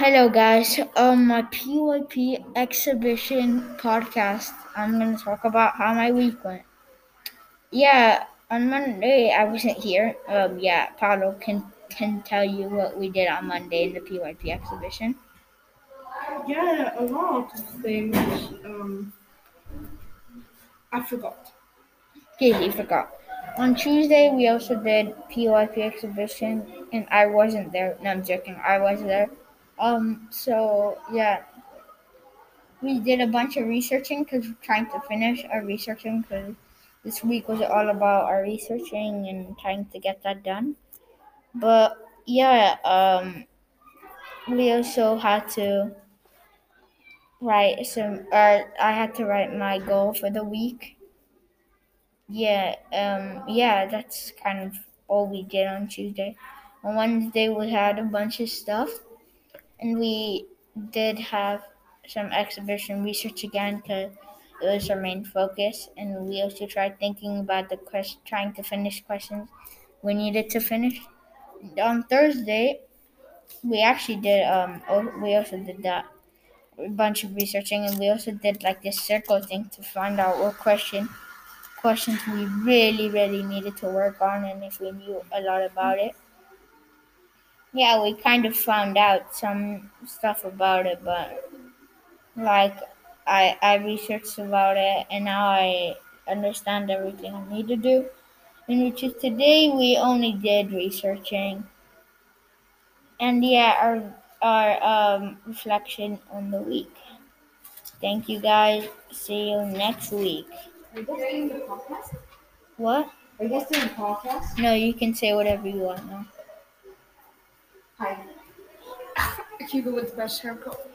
Yo, guys, um, my PYP exhibition podcast. I'm gonna talk about how my week went. Yeah, on Monday I wasn't here. Um, yeah, Paulo can can tell you what we did on Monday in the PYP exhibition. Yeah, a lot of things. Um, I forgot. Okay, he forgot. On Tuesday we also did PYP exhibition, and I wasn't there. No, I'm joking. I was there. Um, so yeah, we did a bunch of researching because we're trying to finish our researching because this week was all about our researching and trying to get that done. But yeah, um, we also had to write some. Uh, I had to write my goal for the week. Yeah, um, yeah, that's kind of all we did on Tuesday. On Wednesday we had a bunch of stuff, and we did have some exhibition research again because it was our main focus, and we also tried thinking about the quest, trying to finish questions we needed to finish. On Thursday, we actually did um, we also did that a bunch of researching, and we also did like this circle thing to find out what question questions we really really needed to work on, and if we knew a lot about it. Yeah, we kind of found out some stuff about it, but like I I researched about it and now I understand everything I need to do. And which is today we only did researching. And yeah, our our um reflection on the week. Thank you guys. See you next week. Are you guys doing the podcast? What? Are you guys doing the podcast? No, you can say whatever you want now. Hi. Hugo with the best haircut.